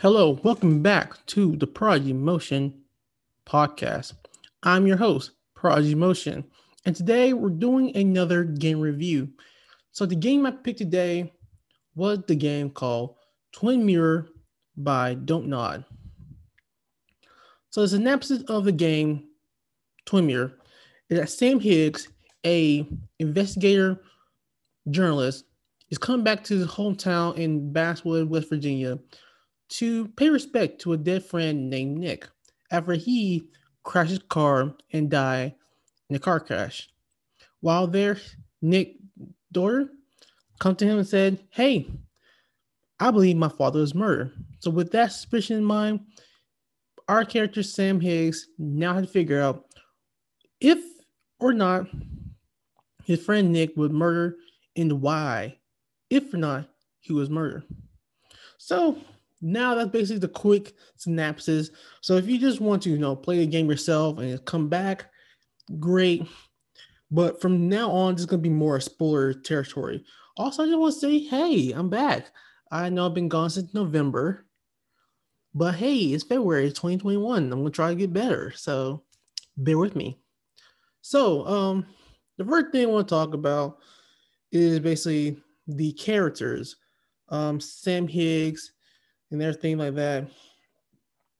Hello, welcome back to the Prodigy Motion podcast. I'm your host, Prodigy Motion, and today we're doing another game review. So, the game I picked today was the game called Twin Mirror by Don't Nod. So, the synopsis of the game Twin Mirror is that Sam Higgs, a investigator journalist, is coming back to his hometown in Basswood, West Virginia to pay respect to a dead friend named Nick after he crashed his car and died in a car crash. While there, Nick's daughter come to him and said, Hey, I believe my father was murdered. So with that suspicion in mind, our character Sam Higgs now had to figure out if or not his friend Nick would murder and why, if or not he was murdered. So now that's basically the quick synapses. So if you just want to, you know, play the game yourself and come back, great. But from now on, it's gonna be more spoiler territory. Also, I just want to say, hey, I'm back. I know I've been gone since November, but hey, it's February 2021. I'm gonna try to get better. So bear with me. So, um, the first thing I want to talk about is basically the characters. Um, Sam Higgs and everything like that.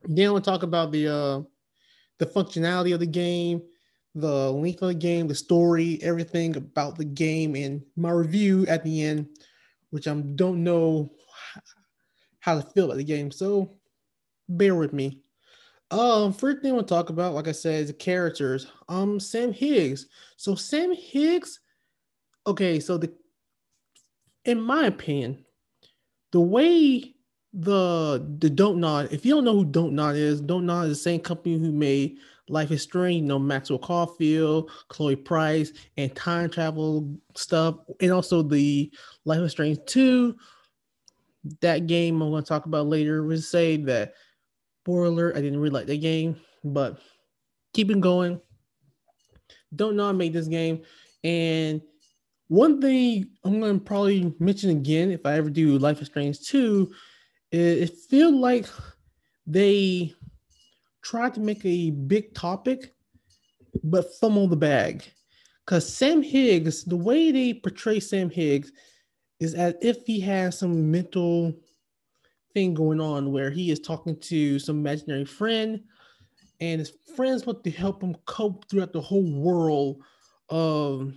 Then we'll talk about the uh, the functionality of the game, the length of the game, the story, everything about the game, and my review at the end, which I don't know how to feel about the game. So bear with me. Um, first thing we'll talk about, like I said, is the characters. Um, Sam Higgs. So Sam Higgs. Okay, so the in my opinion, the way the the Don't Nod. If you don't know who Don't Nod is, Don't Nod is the same company who made Life is Strange, you know, Maxwell Caulfield, Chloe Price, and time travel stuff, and also the Life is Strange 2. That game I'm going to talk about later. We say that spoiler, I didn't really like that game, but keeping going. Don't Nod made this game. And one thing I'm going to probably mention again if I ever do Life is Strange 2 it, it feels like they tried to make a big topic, but fumble the bag. Because Sam Higgs, the way they portray Sam Higgs is as if he has some mental thing going on where he is talking to some imaginary friend and his friends want to help him cope throughout the whole world of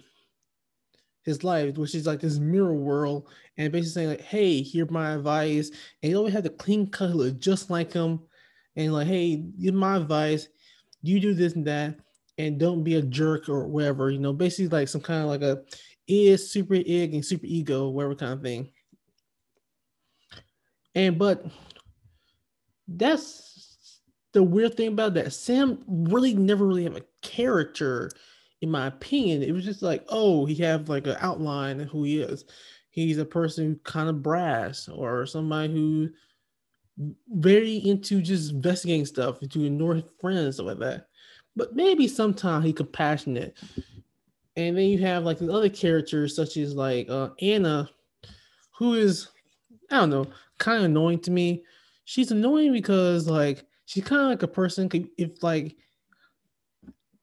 his life, which is like this mirror world, and basically saying like, "Hey, hear my advice," and he always had the clean cut, look just like him, and like, "Hey, give my advice, you do this and that, and don't be a jerk or whatever." You know, basically like some kind of like a is super ig and super ego, whatever kind of thing. And but that's the weird thing about that. Sam really never really have a character in my opinion, it was just like, oh, he have like an outline of who he is. He's a person kind of brass or somebody who very into just investigating stuff, to ignore friends, stuff like that. But maybe sometimes he compassionate. And then you have like the other characters such as like uh, Anna, who is I don't know, kind of annoying to me. She's annoying because like she's kind of like a person if like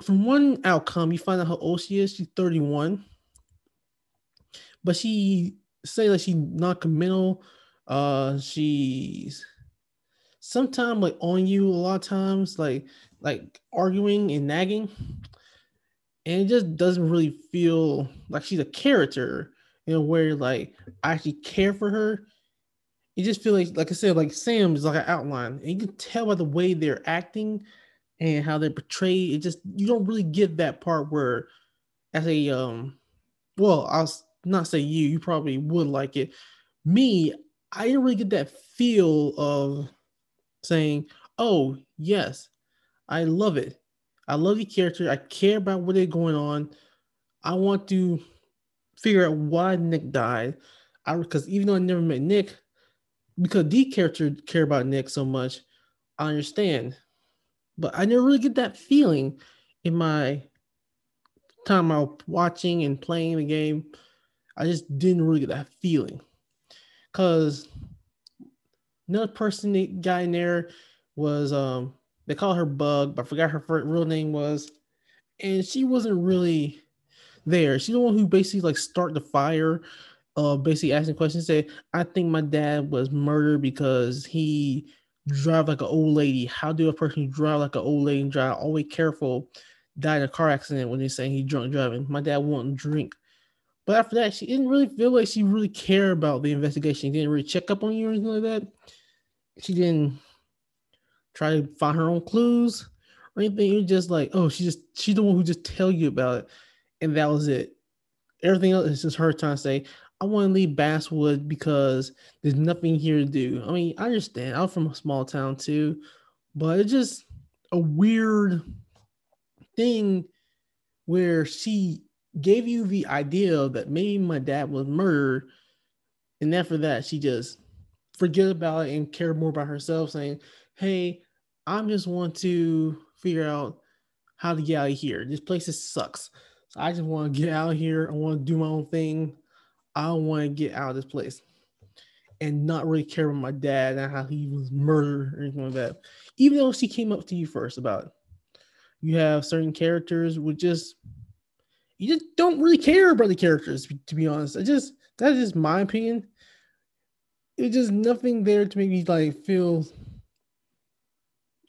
from one outcome, you find out how old she is. She's 31. But she say that she's not committal. Uh she's sometimes like on you a lot of times, like like arguing and nagging. And it just doesn't really feel like she's a character, you know, where like I actually care for her. You just feel like, like I said, like Sam is like an outline, and you can tell by the way they're acting and how they portray it just you don't really get that part where as a um well i'll not say you you probably would like it. Me i didn't really get that feel of saying oh yes i love it. I love the character. I care about what they're going on. I want to figure out why nick died. I because even though i never met nick because the character care about nick so much i understand but I never really get that feeling in my time out watching and playing the game. I just didn't really get that feeling. Cause Another person guy in there was um they call her Bug, but I forgot her real name was, and she wasn't really there. She's the one who basically like start the fire, uh, basically asking questions. Say, I think my dad was murdered because he drive like an old lady. How do a person drive like an old lady and drive always careful? Died in a car accident when they're saying he drunk driving. My dad wouldn't drink. But after that, she didn't really feel like she really cared about the investigation. She didn't really check up on you or anything like that. She didn't try to find her own clues or anything. It was just like, oh, she just she's the one who just tell you about it, and that was it. Everything else is just her trying to say, I want to leave Basswood because there's nothing here to do. I mean, I understand. I'm from a small town too, but it's just a weird thing where she gave you the idea that maybe my dad was murdered, and after that, she just forget about it and care more about herself, saying, "Hey, I'm just want to figure out how to get out of here. This place just sucks. So I just want to get out of here. I want to do my own thing. I want to get out of this place." And not really care about my dad and how he was murdered or anything like that. Even though she came up to you first about it. You have certain characters with just you just don't really care about the characters, to be honest. I just that is just my opinion. It's just nothing there to make me like feel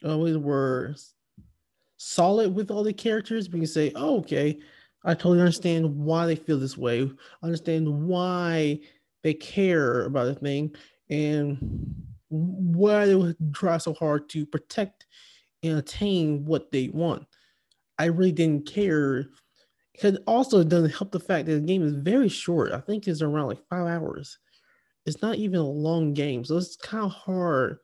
oh, always were solid with all the characters. We can say, oh, okay, I totally understand why they feel this way. I understand why they care about a thing and why they would try so hard to protect and attain what they want. I really didn't care it also doesn't help the fact that the game is very short. I think it's around like five hours. It's not even a long game, so it's kind of hard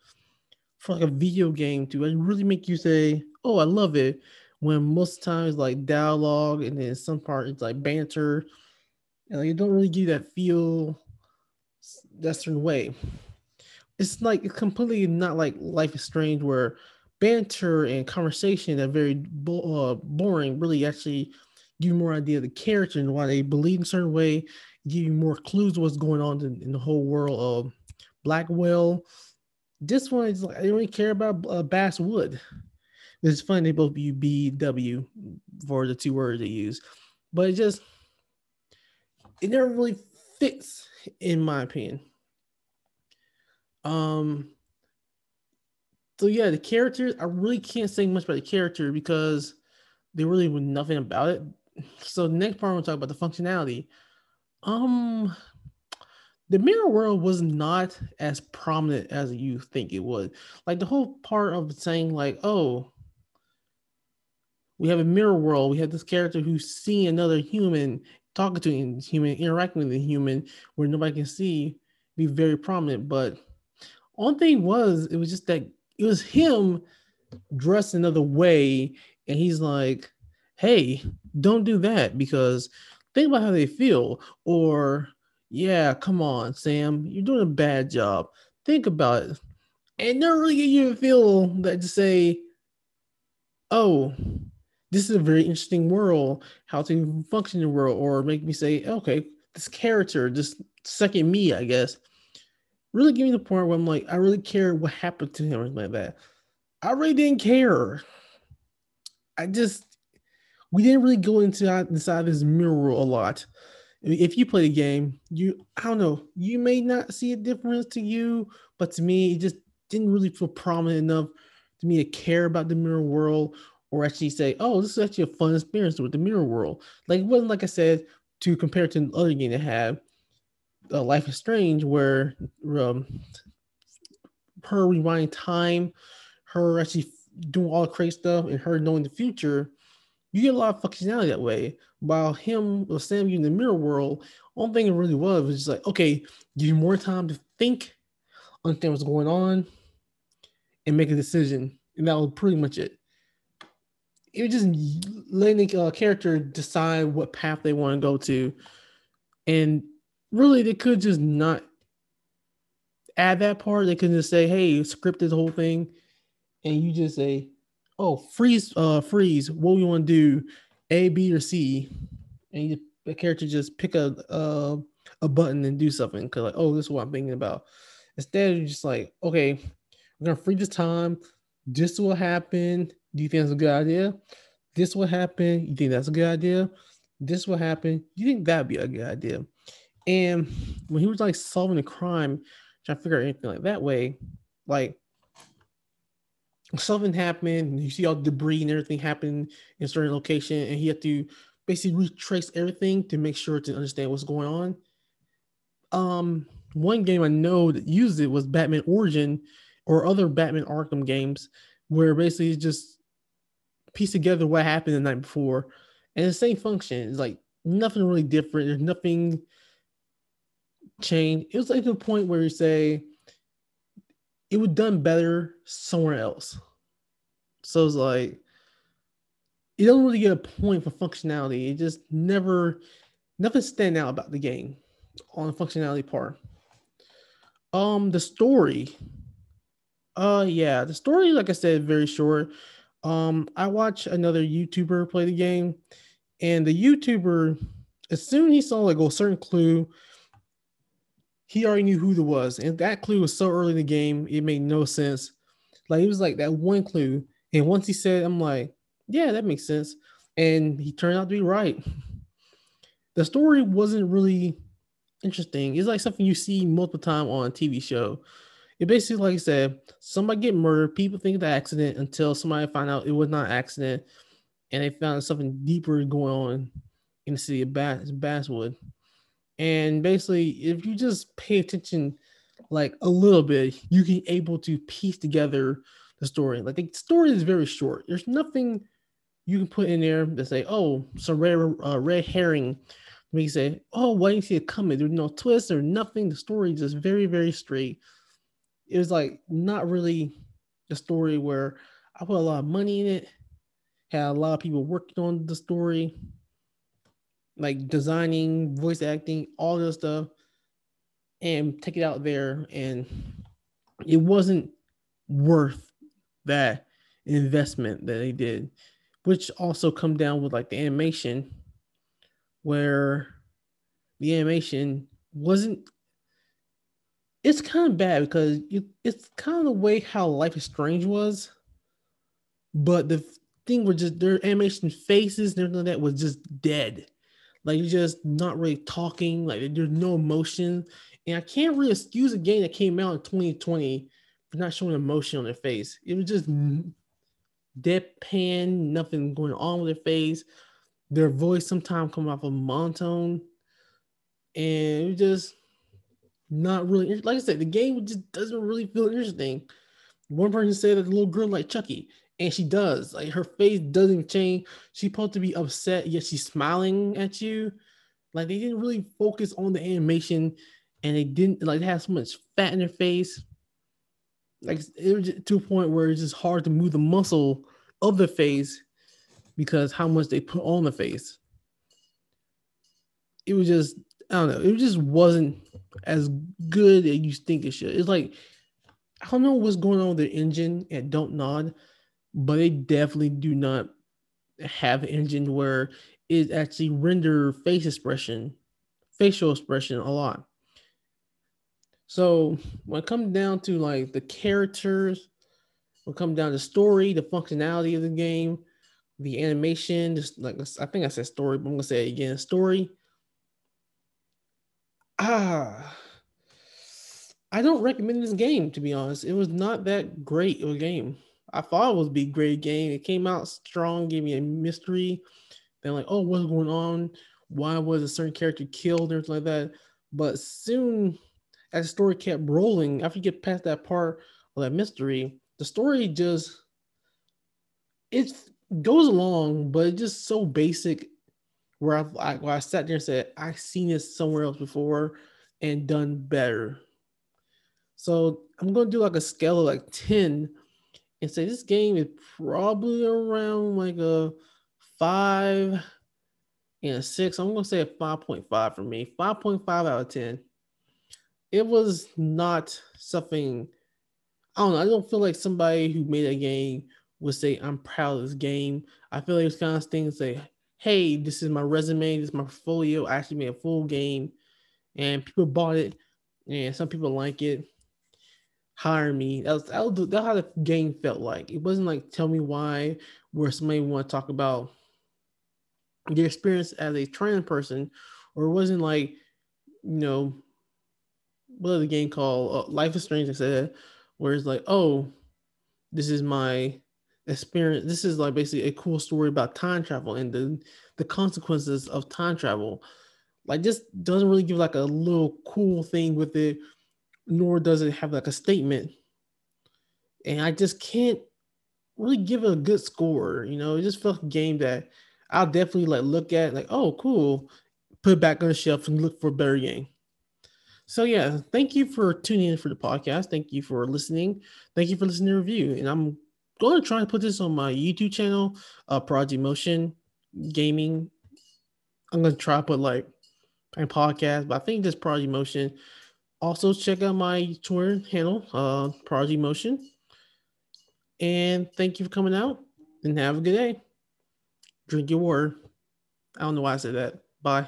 for like a video game to really make you say, "Oh, I love it." When most times like dialogue and then some part it's like banter, and like, you don't really give that feel that certain way. It's like it's completely not like Life is Strange where banter and conversation that very bo- uh, boring really actually give you more idea of the character and why they believe in a certain way, give you more clues what's going on in, in the whole world of Blackwell. This one is like I don't really care about uh, Basswood. It's funny they both use BW for the two words they use, but it just it never really fits in my opinion. Um. So yeah, the characters I really can't say much about the character because they really knew nothing about it so the next part we'll talk about the functionality. Um the mirror world was not as prominent as you think it would. Like the whole part of saying, like, oh, we have a mirror world. We have this character who's seeing another human, talking to a human, interacting with a human where nobody can see, be very prominent. But one thing was, it was just that it was him dressed another way, and he's like, hey, don't do that because think about how they feel. Or, yeah, come on, Sam, you're doing a bad job. Think about it. And don't really get you a feel that to say, oh, this is a very interesting world, how to function in the world, or make me say, okay, this character, this second me, I guess, really give me the point where I'm like, I really care what happened to him or like that. I really didn't care. I just we didn't really go into inside this mirror a lot. If you play the game, you I don't know, you may not see a difference to you, but to me, it just didn't really feel prominent enough to me to care about the mirror world or actually say, oh, this is actually a fun experience with the mirror world. Like it wasn't like I said to compare to other game that had, uh, Life is Strange, where um, her rewinding time, her actually doing all the crazy stuff, and her knowing the future you get a lot of functionality that way. While him or Sam you in the mirror world, one thing it really was was just like, okay, give you more time to think, understand what's going on, and make a decision. And that was pretty much it. It was just letting the uh, character decide what path they want to go to. And really, they could just not add that part. They could just say, hey, script this whole thing. And you just say, oh freeze uh freeze what we want to do a b or c and you, the character just pick a uh, a button and do something because like oh this is what i'm thinking about Instead, you're just like, okay, we're gonna free this time. This will happen. Do you think that's a good idea? This will happen. You think that's a good idea? This will happen. You think that'd be a good idea? And when he was like solving a crime, trying to figure out anything like that way, like something happened, you see all the debris and everything happen in a certain location, and he had to basically retrace everything to make sure to understand what's going on. Um, one game I know that used it was Batman Origin or other Batman Arkham games, where basically it's just piece together what happened the night before, and the same function. It's like nothing really different. There's nothing changed. It was like the point where you say it was done better somewhere else. So it's like you don't really get a point for functionality. It just never nothing stand out about the game on the functionality part. Um, the story. Uh, yeah, the story, like I said, very short. Um, I watched another YouTuber play the game, and the YouTuber, as soon as he saw like a certain clue, he already knew who there was, and that clue was so early in the game, it made no sense. Like it was like that one clue, and once he said, I'm like, yeah, that makes sense, and he turned out to be right. The story wasn't really interesting. It's like something you see multiple times on a TV show. It basically, like I said, somebody get murdered. People think it's accident until somebody find out it was not an accident, and they found something deeper going on in the city of Bass Basswood. And basically, if you just pay attention, like a little bit, you can able to piece together the story. Like the story is very short. There's nothing you can put in there to say, "Oh, some red uh, red herring." We say, "Oh, why didn't you see it coming?" There's no twist or nothing. The story is just very, very straight. It was like not really a story where I put a lot of money in it. Had a lot of people working on the story, like designing, voice acting, all this stuff, and take it out there, and it wasn't worth that investment that they did, which also come down with like the animation where the animation wasn't it's kind of bad because you, it's kind of the way how Life is Strange was, but the thing was just their animation faces and everything like that was just dead, like you're just not really talking, like there's no emotion, and I can't really excuse a game that came out in 2020 for not showing emotion on their face. It was just deadpan, nothing going on with their face. Their voice sometimes come off a monotone, and it just not really like I said. The game just doesn't really feel interesting. One person said that the little girl like Chucky, and she does. Like her face doesn't change. She's supposed to be upset, yet she's smiling at you. Like they didn't really focus on the animation, and they didn't like they had so much fat in their face. Like it was to a point where it's just hard to move the muscle of the face because how much they put on the face. It was just, I don't know, it just wasn't as good as you think it should. It's like, I don't know what's going on with the engine at Don't Nod, but they definitely do not have an engine where it actually render face expression, facial expression a lot. So when it comes down to like the characters, when it comes down to story, the functionality of the game, the animation, just like I think I said story, but I'm gonna say it again. Story. Ah, I don't recommend this game to be honest. It was not that great of a game. I thought it was be great game. It came out strong, gave me a mystery. Then like, oh, what's going on? Why was a certain character killed or like that? But soon, as the story kept rolling, after you get past that part of that mystery, the story just it goes along, but it's just so basic. Where I've, I, where I sat there and said, I've seen this somewhere else before and done better. So I'm gonna do like a scale of like 10 and say this game is probably around like a five and a six. I'm gonna say a 5.5 for me, 5.5 out of 10. It was not something I don't know. I don't feel like somebody who made a game would say, I'm proud of this game. I feel like it's kind of things say, hey, this is my resume, this is my portfolio. I actually made a full game and people bought it and some people like it. hire me. That was, that was, how the game felt like. It wasn't like tell me why, where somebody want to talk about their experience as a trans person, or it wasn't like, you know, what the game called uh, Life is Strange. I said, where it's like, oh, this is my experience. This is like basically a cool story about time travel and the the consequences of time travel. Like, just doesn't really give like a little cool thing with it nor does it have like a statement. And I just can't really give it a good score. You know, it just felt a game that I'll definitely like look at, like, oh, cool, put back on the shelf and look for a better game. So yeah, thank you for tuning in for the podcast. Thank you for listening. Thank you for listening to review. And I'm going to try and put this on my YouTube channel, uh Prodigy Motion Gaming. I'm gonna try to put like a podcast, but I think this Prodigy Motion also, check out my Twitter handle, uh, Prodigy Motion. And thank you for coming out and have a good day. Drink your water. I don't know why I said that. Bye.